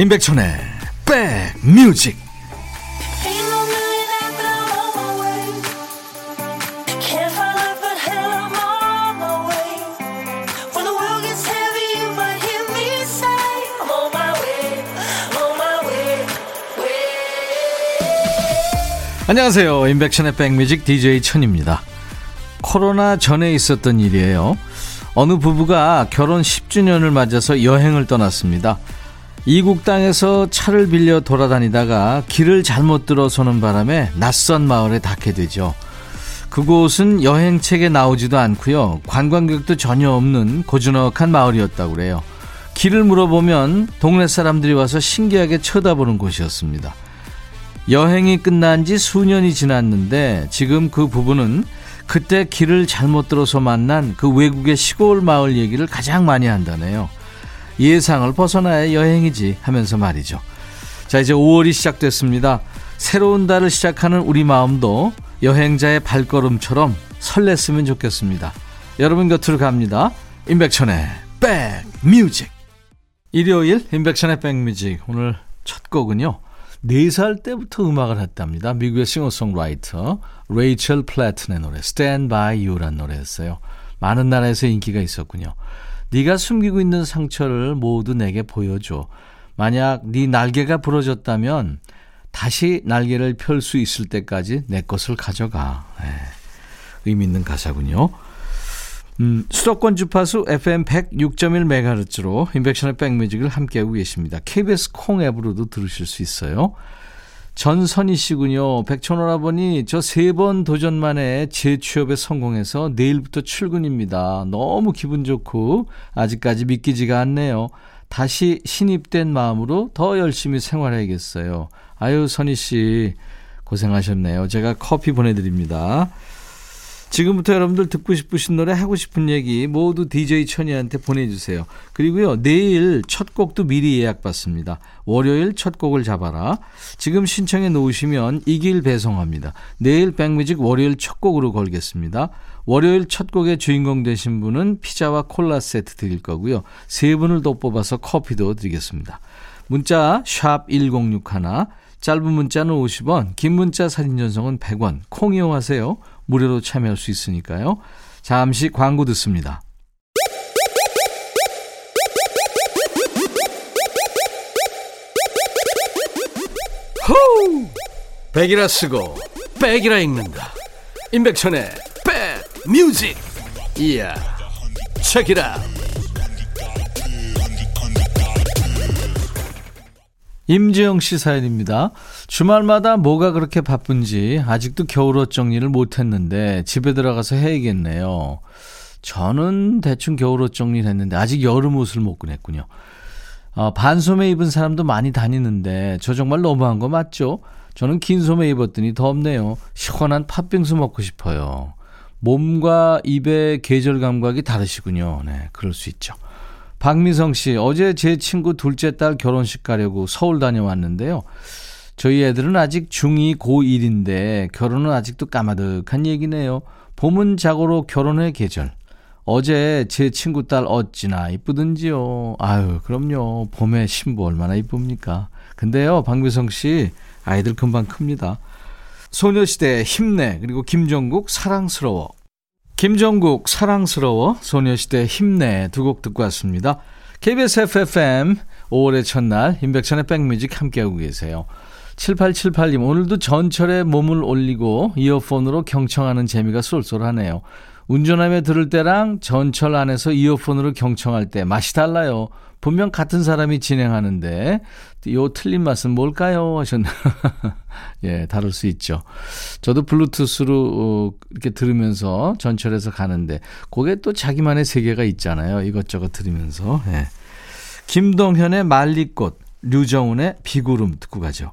임백천의 백뮤직. 안녕하세요. 임백천의 백뮤직 DJ 천입니다. 코로나 전에 있었던 일이에요. 어느 부부가 결혼 10주년을 맞아서 여행을 떠났습니다 이국 땅에서 차를 빌려 돌아다니다가 길을 잘못 들어서는 바람에 낯선 마을에 닿게 되죠. 그곳은 여행책에 나오지도 않고요. 관광객도 전혀 없는 고즈넉한 마을이었다고 그래요. 길을 물어보면 동네 사람들이 와서 신기하게 쳐다보는 곳이었습니다. 여행이 끝난 지 수년이 지났는데 지금 그 부부는 그때 길을 잘못 들어서 만난 그 외국의 시골 마을 얘기를 가장 많이 한다네요. 예상을 벗어나야 여행이지 하면서 말이죠. 자, 이제 5월이 시작됐습니다. 새로운 달을 시작하는 우리 마음도 여행자의 발걸음처럼 설렜으면 좋겠습니다. 여러분 곁으로 갑니다. 임백천의 백뮤직. 일요일 임백천의 백뮤직. 오늘 첫 곡은요. 4살 때부터 음악을 했답니다. 미국의 싱어송라이터 레이첼 플래튼의 노래 Stand By You란 노래였어요. 많은 나라에서 인기가 있었군요. 네가 숨기고 있는 상처를 모두 내게 보여줘. 만약 네 날개가 부러졌다면 다시 날개를 펼 수 있을 때까지 내 것을 가져가. 네. 의미 있는 가사군요. 음, 수도권 주파수 FM 106.1MHz로 인백션의 백뮤직을 함께하고 계십니다. KBS 콩 앱으로도 들으실 수 있어요. 전선희 씨군요. 백천오라버니 저 세 번 도전 만에 재취업에 성공해서 내일부터 출근입니다. 너무 기분 좋고 아직까지 믿기지가 않네요. 다시 신입된 마음으로 더 열심히 생활해야겠어요. 아유 선희 씨 고생하셨네요. 제가 커피 보내드립니다. 지금부터 여러분들 듣고 싶으신 노래 하고 싶은 얘기 모두 DJ 천이한테 보내주세요. 그리고요 내일 첫 곡도 미리 예약 받습니다. 월요일 첫 곡을 잡아라. 지금 신청해 놓으시면 이 길 배송합니다. 내일 백뮤직 월요일 첫 곡으로 걸겠습니다. 월요일 첫 곡의 주인공 되신 분은 피자와 콜라 세트 드릴 거고요. 세 분을 더 뽑아서 커피도 드리겠습니다. 문자 샵 1061, 짧은 문자는 50원, 긴 문자 사진 전송은 100원, 콩 이용하세요. 무료로 참여할 수 있으니까요. 잠시 광고 듣습니다. 호우! 백이라 쓰고 백이라 읽는다. 임백천의 백 뮤직. 이야. 책이라. 임지영 씨 사연입니다. 주말마다 뭐가 그렇게 바쁜지 아직도 겨울옷 정리를 못했는데 집에 들어가서 해야겠네요. 저는 대충 겨울옷 정리를 했는데 아직 여름 옷을 못 꺼냈군요. 어, 반소매 입은 사람도 많이 다니는데 저 정말 너무한 거 맞죠? 저는 긴 소매 입었더니 덥네요. 시원한 팥빙수 먹고 싶어요. 몸과 입의 계절 감각이 다르시군요. 네, 그럴 수 있죠. 박미성 씨, 어제 제 친구 둘째 딸 결혼식 가려고 서울 다녀왔는데요. 저희 애들은 아직 중2 고1인데 결혼은 아직도 까마득한 얘기네요. 봄은 자고로 결혼의 계절. 어제 제 친구 딸 어찌나 이쁘든지요. 아유, 그럼요. 봄에 신부 얼마나 이쁩니까? 근데요, 박미성 씨, 아이들 금방 큽니다. 소녀시대 힘내, 그리고 김정국 사랑스러워. 김정국 사랑스러워 소녀시대 힘내 두 곡 듣고 왔습니다. KBS FFM 5월의 첫날 인백천의 백뮤직 함께하고 계세요. 7878님 오늘도 전철에 몸을 올리고 이어폰으로 경청하는 재미가 쏠쏠하네요. 운전하며 들을 때랑 전철 안에서 이어폰으로 경청할 때 맛이 달라요. 분명 같은 사람이 진행하는데 요 틀린 맛은 뭘까요? 하셨나. 예, 다를 수 있죠. 저도 블루투스로 어, 이렇게 들으면서 전철에서 가는데 그게 또 자기만의 세계가 있잖아요. 이것저것 들으면서. 예. 김동현의 말리꽃, 류정훈의 비구름 듣고 가죠.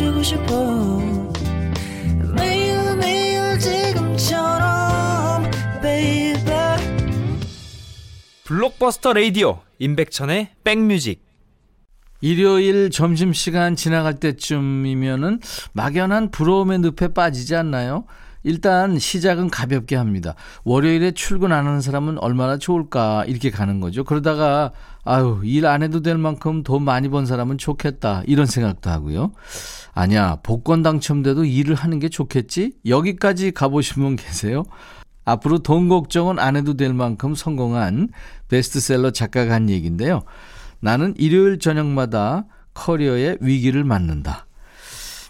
주고 싶어 매일 매일 지금처럼 baby 블록버스터 레이디오 임백천의 백뮤직 일요일 점심시간 지나갈 때쯤이면은 막연한 부러움의 늪에 빠지지 않나요? 일단 시작은 가볍게 합니다. 월요일에 출근 안 하는 사람은 얼마나 좋을까 이렇게 가는 거죠. 그러다가 아유 일 안 해도 될 만큼 돈 많이 번 사람은 좋겠다 이런 생각도 하고요. 아니야 복권 당첨돼도 일을 하는 게 좋겠지 여기까지 가보신 분 계세요? 앞으로 돈 걱정은 안 해도 될 만큼 성공한 베스트셀러 작가가 한 얘기인데요. 나는 일요일 저녁마다 커리어의 위기를 맞는다.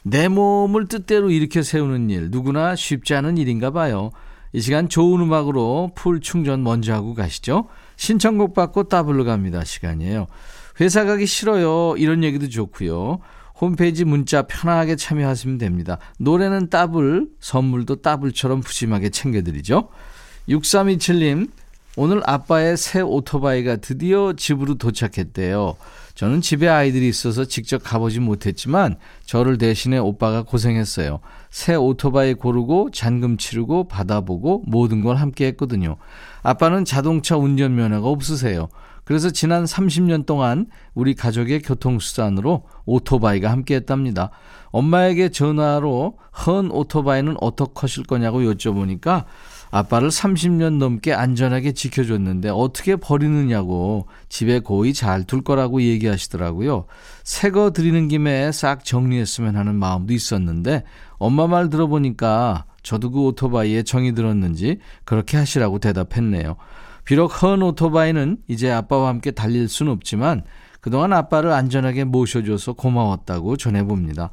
내 몸을 뜻대로 일으켜 세우는 일, 누구나 쉽지 않은 일인가 봐요. 이 시간 좋은 음악으로 full 충전 먼저 하고 가시죠. 신청곡 받고 따블로 갑니다. 시간이에요. 회사 가기 싫어요. 이런 얘기도 좋고요. 홈페이지 문자 편하게 참여하시면 됩니다. 노래는 따블, 선물도 따블처럼 푸짐하게 챙겨드리죠. 6327님, 오늘 아빠의 새 오토바이가 드디어 집으로 도착했대요. 저는 집에 아이들이 있어서 직접 가보지 못했지만 저를 대신해 오빠가 고생했어요. 새 오토바이 고르고 잔금 치르고 받아보고 모든 걸 함께 했거든요. 아빠는 자동차 운전면허가 없으세요. 그래서 지난 30년 동안 우리 가족의 교통수단으로 오토바이가 함께 했답니다. 엄마에게 전화로 헌 오토바이는 어떻게 하실 거냐고 여쭤보니까 아빠를 30년 넘게 안전하게 지켜줬는데 어떻게 버리느냐고 집에 고이 잘 둘 거라고 얘기하시더라고요. 새거 드리는 김에 싹 정리했으면 하는 마음도 있었는데 엄마 말 들어보니까 저도 그 오토바이에 정이 들었는지 그렇게 하시라고 대답했네요. 비록 헌 오토바이는 이제 아빠와 함께 달릴 순 없지만 그동안 아빠를 안전하게 모셔줘서 고마웠다고 전해봅니다.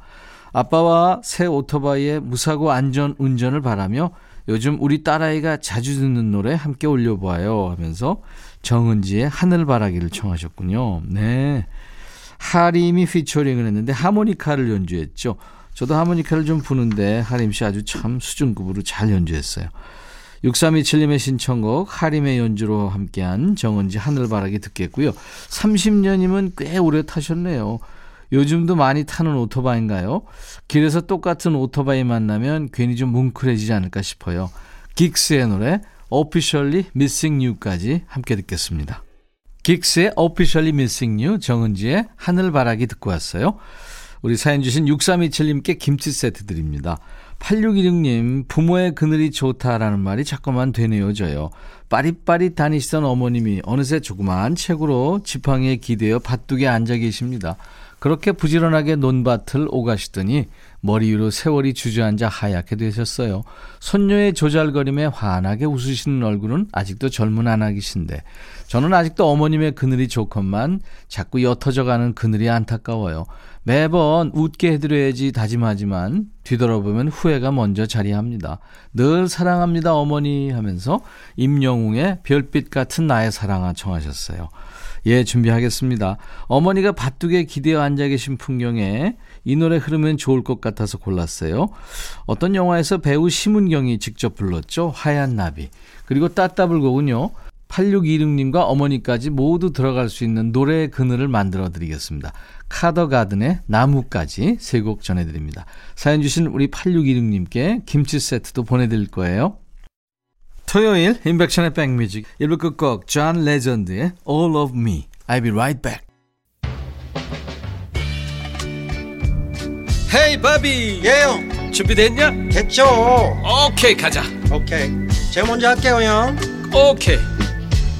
아빠와 새 오토바이의 무사고 안전 운전을 바라며 요즘 우리 딸아이가 자주 듣는 노래 함께 올려보아요 하면서 정은지의 하늘바라기를 청하셨군요. 네. 하림이 피처링을 했는데 하모니카를 연주했죠. 저도 하모니카를 좀 부는데 하림 씨 아주 참 수준급으로 잘 연주했어요. 6327님의 신청곡 하림의 연주로 함께한 정은지 하늘바라기 듣겠고요. 30년이면 꽤 오래 타셨네요. 요즘도 많이 타는 오토바이인가요? 길에서 똑같은 오토바이 만나면 괜히 좀 뭉클해지지 않을까 싶어요. 긱스의 노래 Officially Missing You까지 함께 듣겠습니다. 긱스의 Officially Missing You, 정은지의 하늘바라기 듣고 왔어요. 우리 사연 주신 6327님께 김치 세트 드립니다. 8616님, 부모의 그늘이 좋다라는 말이 자꾸만 되뇌어져요. 빠릿빠릿 다니시던 어머님이 어느새 조그마한 책으로 지팡이에 기대어 밭둑에 앉아 계십니다. 그렇게 부지런하게 논밭을 오가시더니 머리 위로 세월이 주저앉아 하얗게 되셨어요. 손녀의 조잘거림에 환하게 웃으시는 얼굴은 아직도 젊은 아나기신데 저는 아직도 어머님의 그늘이 좋건만 자꾸 옅어져가는 그늘이 안타까워요. 매번 웃게 해드려야지 다짐하지만 뒤돌아보면 후회가 먼저 자리합니다. 늘 사랑합니다 어머니 하면서 임영웅의 별빛 같은 나의 사랑아 청하셨어요. 예, 준비하겠습니다. 어머니가 밭둑에 기대어 앉아 계신 풍경에 이 노래 흐르면 좋을 것 같아서 골랐어요. 어떤 영화에서 배우 심은경이 직접 불렀죠. 하얀 나비. 그리고 따따블곡은요. 8626님과 어머니까지 모두 들어갈 수 있는 노래의 그늘을 만들어 드리겠습니다. 카더가든의 나무까지 세 곡 전해드립니다. 사연 주신 우리 8626님께 김치 세트도 보내드릴 거예요. 토요일 인백션의 백뮤직 1부 끝곡 존 레전드의 All of Me I'll be right back. Hey 바비! 예영! 준비됐냐? 됐죠. 오케이 가자. 오케이. 제가 먼저 할게요 형. 오케이.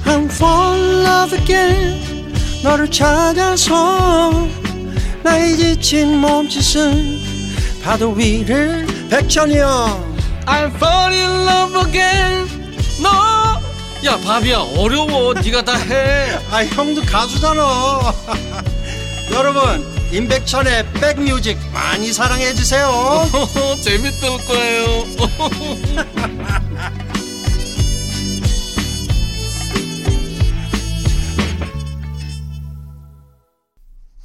I'm fall in love again. 너를 찾아서 나의 지친 몸짓은 파도 위를 백천이 형. I'm fall in love again 너야 바비야 어려워. 네가 다해. 아 형도 가수잖아. 여러분 임백천의 백뮤직 많이 사랑해 주세요. 재밌을 거예요.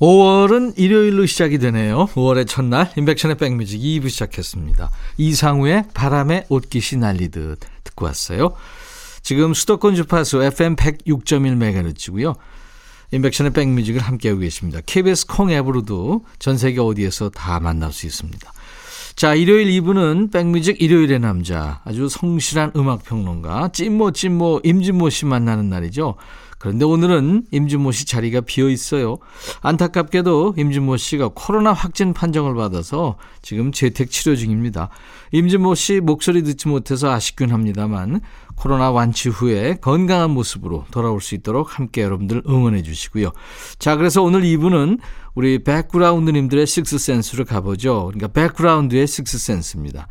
5월은 일요일로 시작이 되네요. 5월의 첫날 인백션의 백뮤직 2부 시작했습니다. 이상우의 바람에 옷깃이 날리듯 듣고 왔어요. 지금 수도권 주파수 FM 106.1MHz고요. 인백션의 백뮤직을 함께하고 계십니다. KBS 콩 앱으로도 전 세계 어디에서 다 만날 수 있습니다. 자, 일요일 2부는 백뮤직 일요일의 남자, 아주 성실한 음악평론가, 찐모 찐모 임진모 씨 만나는 날이죠. 그런데 오늘은 임진모 씨 자리가 비어 있어요. 안타깝게도 임진모 씨가 코로나 확진 판정을 받아서 지금 재택 치료 중입니다. 임진모 씨 목소리 듣지 못해서 아쉽긴 합니다만 코로나 완치 후에 건강한 모습으로 돌아올 수 있도록 함께 여러분들 응원해 주시고요. 자, 그래서 오늘 2부는 우리 백그라운드님들의 sixth sense를 가보죠. 그러니까 백그라운드의 sixth sense입니다.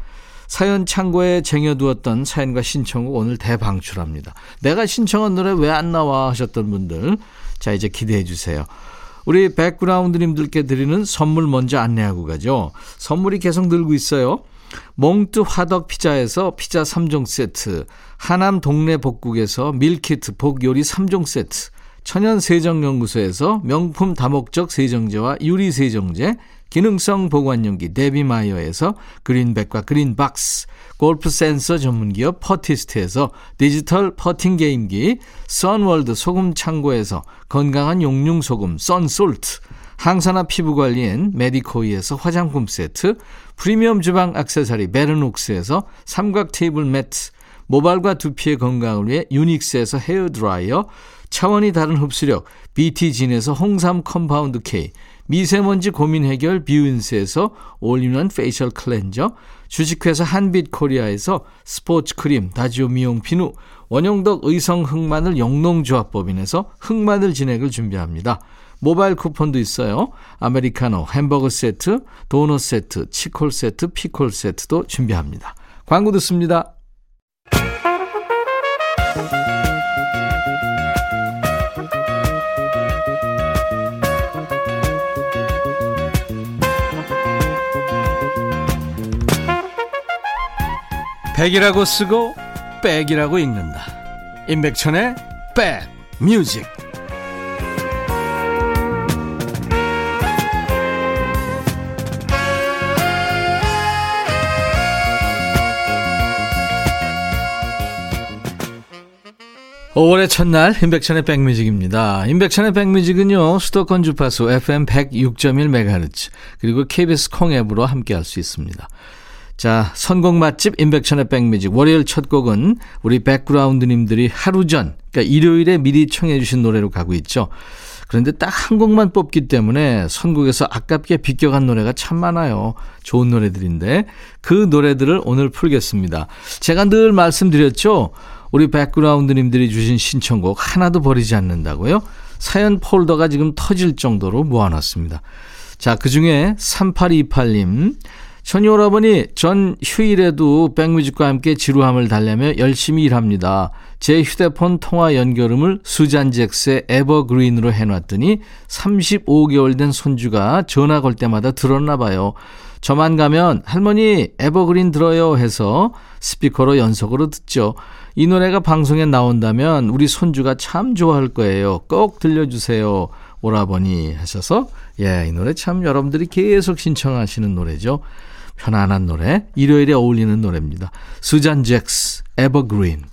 사연 창고에 쟁여두었던 사연과 신청곡 오늘 대방출합니다. 내가 신청한 노래 왜 안 나와 하셨던 분들 자 이제 기대해 주세요. 우리 백그라운드님들께 드리는 선물 먼저 안내하고 가죠. 선물이 계속 늘고 있어요. 몽뚜 화덕 피자에서 피자 3종 세트, 하남 동네 복국에서 밀키트 복요리 3종 세트, 천연 세정연구소에서 명품 다목적 세정제와 유리 세정제, 기능성 보관용기 데비마이어에서 그린백과 그린박스, 골프 센서 전문기업 퍼티스트에서 디지털 퍼팅 게임기, 선월드 소금 창고에서 건강한 용융 소금 썬솔트, 항산화 피부관리엔 메디코이에서 화장품 세트, 프리미엄 주방 악세사리 베르녹스에서 삼각 테이블 매트, 모발과 두피의 건강을 위해 유닉스에서 헤어드라이어, 차원이 다른 흡수력 BT진에서 홍삼 compound K, 미세먼지 고민 해결 뷰인스에서 all-in-one facial cleanser, 주식회사 한빛코리아에서 스포츠 크림 다지오 미용 비누, 원형덕 의성 흑마늘 영농조합법인에서 흑마늘 진액을 준비합니다. 모바일 쿠폰도 있어요. 아메리카노, 햄버거 세트, 도넛 세트, 치콜 세트, 피콜 세트도 준비합니다. 광고 듣습니다. 백이라고 쓰고 백이라고 읽는다. 임백천의 백 뮤직. (5월의) 첫날 임백천의 백뮤직입니다 임백천의 백뮤직은요 수도권 주파수 FM 106.1MHz 그리고 KBS 콩 앱으로 함께할 수 있습니다 자, 선곡 맛집 인백천의 백뮤직. 월요일 첫 곡은 우리 백그라운드님들이 하루 전, 그러니까 일요일에 미리 청해 주신 노래로 가고 있죠. 그런데 딱 한 곡만 뽑기 때문에 선곡에서 아깝게 비껴간 노래가 참 많아요. 좋은 노래들인데 그 노래들을 오늘 풀겠습니다. 제가 늘 말씀드렸죠. 우리 백그라운드님들이 주신 신청곡 하나도 버리지 않는다고요. 사연 폴더가 지금 터질 정도로 모아놨습니다. 자, 그 중에 3828님. 천이 오라버니, 전 휴일에도 백뮤직과 함께 지루함을 달래며 열심히 일합니다. 제 휴대폰 통화 연결음을 수잔 잭스의 에버그린으로 해놨더니 35개월 된 손주가 전화 걸 때마다 들었나 봐요. 저만 가면 할머니 에버그린 들어요 해서 스피커로 연속으로 듣죠. 이 노래가 방송에 나온다면 우리 손주가 참 좋아할 거예요. 꼭 들려주세요. 오라버니 하셔서 예, 이 노래 참 여러분들이 계속 신청하시는 노래죠. 편안한 노래, 일요일에 어울리는 노래입니다. 수잔 잭스, 에버그린.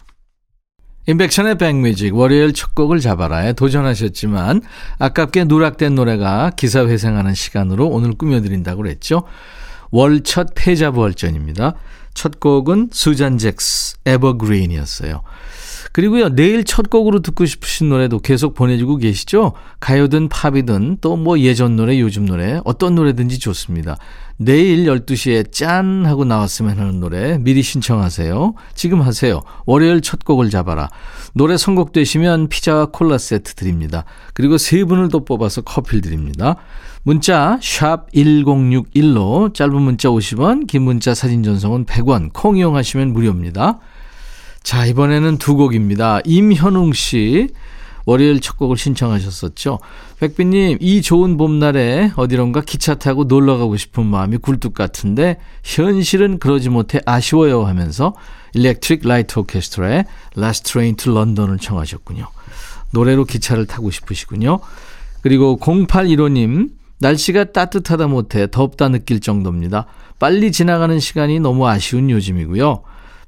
인백션의 백뮤직, 월요일 첫 곡을 잡아라에 도전하셨지만, 아깝게 누락된 노래가 기사 회생하는 시간으로 오늘 꾸며드린다고 그랬죠. 월 첫 패자부활전입니다. 첫 곡은 수잔 잭스, 에버그린이었어요. 그리고요, 내일 첫 곡으로 듣고 싶으신 노래도 계속 보내주고 계시죠? 가요든 팝이든 또 뭐 예전 노래, 요즘 노래, 어떤 노래든지 좋습니다. 내일 12시에 짠! 하고 나왔으면 하는 노래 미리 신청하세요. 지금 하세요. 월요일 첫 곡을 잡아라. 노래 선곡되시면 피자와 콜라 세트 드립니다. 그리고 세 분을 또 뽑아서 커피를 드립니다. 문자 1061로 짧은 문자 50원, 긴 문자 사진 전송은 100원, 콩 이용하시면 무료입니다. 자, 이번에는 두 곡입니다. 임현웅 씨, 월요일 첫 곡을 신청하셨었죠. 백비님, 이 좋은 봄날에 어디론가 기차 타고 놀러 가고 싶은 마음이 굴뚝 같은데, 현실은 그러지 못해 아쉬워요 하면서 일렉트릭 라이트 오케스트라의 Last Train to London을 청하셨군요. 노래로 기차를 타고 싶으시군요. 그리고 0815님, 날씨가 따뜻하다 못해 덥다 느낄 정도입니다. 빨리 지나가는 시간이 너무 아쉬운 요즘이고요.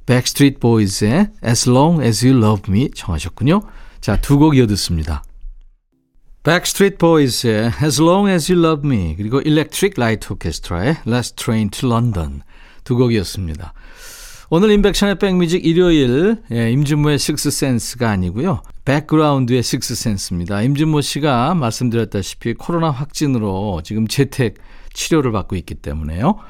Backstreet Boys의 As Long As You Love Me 청하셨군요. 자, 두 곡 이어 듣습니다. Backstreet Boys의 As Long As You Love Me 그리고 Electric Light Orchestra의 Last Train to London 두 곡이었습니다. 오늘 임백천의 백뮤직 일요일 예, 임진모의 Sixth Sense가 아니고요. 백그라운드의 Sixth Sense입니다. 임진모 씨가 말씀드렸다시피 코로나 확진으로 지금 재택 치료를 받고 있기 때문에요.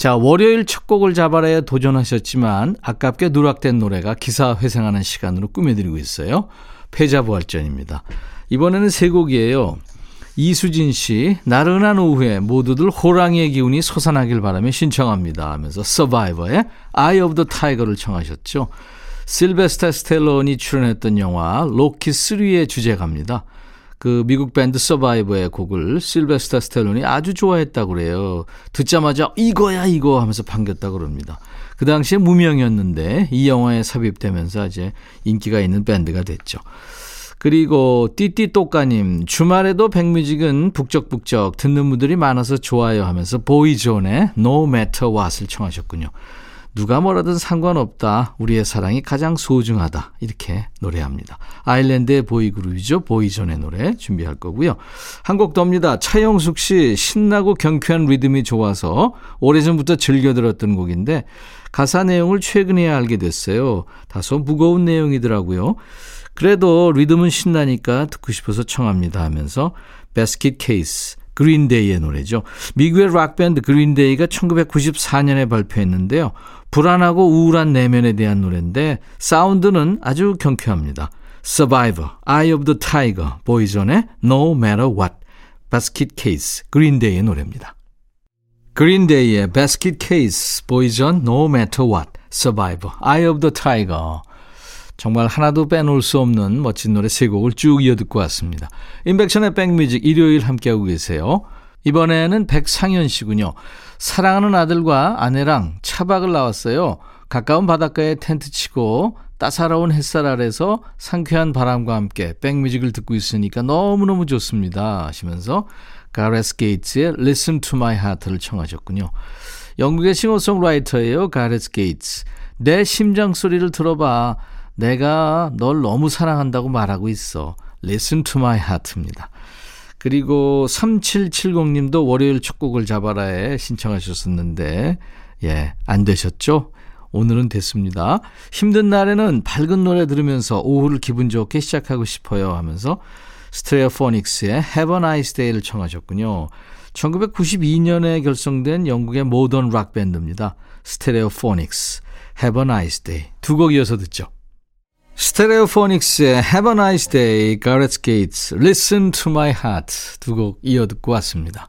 자, 월요일 첫 곡을 잡아라에 도전하셨지만 아깝게 누락된 노래가 기사 회생하는 시간으로 꾸며드리고 있어요. 패자부활전입니다. 이번에는 세 곡이에요. 이수진 씨, 나른한 오후에 모두들 호랑이의 기운이 솟아나길 바라며 신청합니다 하면서 서바이버의 Eye of the Tiger를 청하셨죠. 실베스타 스텔론이 출연했던 영화 로키 3의 주제가입니다. 그 미국 밴드 서바이버의 곡을 실베스타 스텔론이 아주 좋아했다고 그래요. 듣자마자 이거야 이거 하면서 반겼다고 그럽니다. 그 당시에 무명이었는데 이 영화에 삽입되면서 이제 인기가 있는 밴드가 됐죠. 그리고 띠띠또까님 주말에도 백뮤직은 북적북적 듣는 분들이 많아서 좋아요 하면서 Boyzone의 No Matter What을 청하셨군요. 누가 뭐라든 상관없다. 우리의 사랑이 가장 소중하다. 이렇게 노래합니다. 아일랜드의 보이그룹이죠. Boyzone의 노래 준비할 거고요. 한 곡 더입니다. 차영숙 씨 신나고 경쾌한 리듬이 좋아서 오래전부터 즐겨 들었던 곡인데 가사 내용을 최근에 알게 됐어요. 다소 무거운 내용이더라고요. 그래도 리듬은 신나니까 듣고 싶어서 청합니다 하면서 Basket Case Green Day의 노래죠. 미국의 락밴드 Green Day가 1994년에 발표했는데요. 불안하고 우울한 내면에 대한 노래인데 사운드는 아주 경쾌합니다. Survivor, Eye of the Tiger, Boyzone의 No Matter What, Basket Case, Green Day의 노래입니다. Green Day의 Basket Case, Boyzone No Matter What, Survivor, Eye of the Tiger, 정말 하나도 빼놓을 수 없는 멋진 노래 세 곡을 쭉 이어 듣고 왔습니다. 임백천의 백뮤직 일요일 함께하고 계세요. 이번에는 백상현 씨군요. 사랑하는 아들과 아내랑 차박을 나왔어요. 가까운 바닷가에 텐트 치고 따사로운 햇살 아래서 상쾌한 바람과 함께 백뮤직을 듣고 있으니까 너무너무 좋습니다. 하시면서 가레스 게이츠의 Listen to My Heart를 청하셨군요. 영국의 싱어송라이터예요. 가레스 게이츠. 내 심장 소리를 들어봐. 내가 널 너무 사랑한다고 말하고 있어. Listen to my heart입니다. 그리고 3770님도 월요일 첫 곡을 잡아라에 신청하셨었는데, 예, 안 되셨죠? 오늘은 됐습니다. 힘든 날에는 밝은 노래 들으면서 오후를 기분 좋게 시작하고 싶어요 하면서 스트레오포닉스의 Have a Nice Day를 청하셨군요. 1992년에 결성된 영국의 모던 락 밴드입니다. 스테레오포닉스, Have a Nice Day. 두 곡 이어서 듣죠. 스테레오포닉스의 Have a Nice Day, Gareth Gates, Listen to My Heart 두 곡 이어 듣고 왔습니다.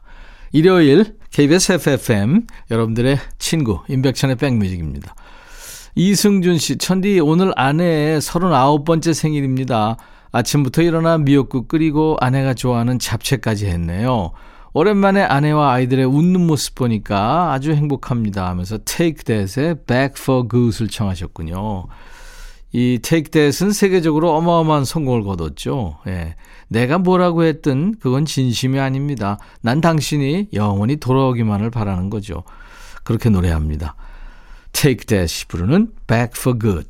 일요일 KBS FFM 여러분들의 친구 임백천의 백뮤직입니다. 이승준 씨, 천디 오늘 아내의 39번째 생일입니다. 아침부터 일어나 미역국 끓이고 아내가 좋아하는 잡채까지 했네요. 오랜만에 아내와 아이들의 웃는 모습 보니까 아주 행복합니다 하면서 Take That의 Back for Good을 청하셨군요. 이 Take That은 세계적으로 어마어마한 성공을 거뒀죠. 예. 내가 뭐라고 했든 그건 진심이 아닙니다. 난 당신이 영원히 돌아오기만을 바라는 거죠. 그렇게 노래합니다. Take That 부르는 Back for Good.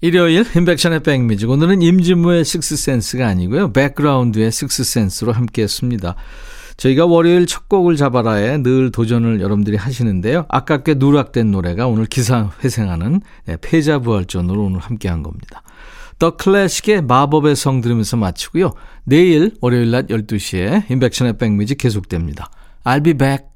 일요일 인백션의 백뮤직 오늘은 임진무의 식스센스가 아니고요. 백그라운드의 식스센스로 함께했습니다. 저희가 월요일 첫 곡을 잡아라에 늘 도전을 여러분들이 하시는데요. 아깝게 누락된 노래가 오늘 기사 회생하는 네, 패자부활전으로 오늘 함께한 겁니다. 더 클래식의 마법의 성 들으면서 마치고요. 내일 월요일 낮 12시에 인백션의 백뮤직 계속됩니다. I'll be back.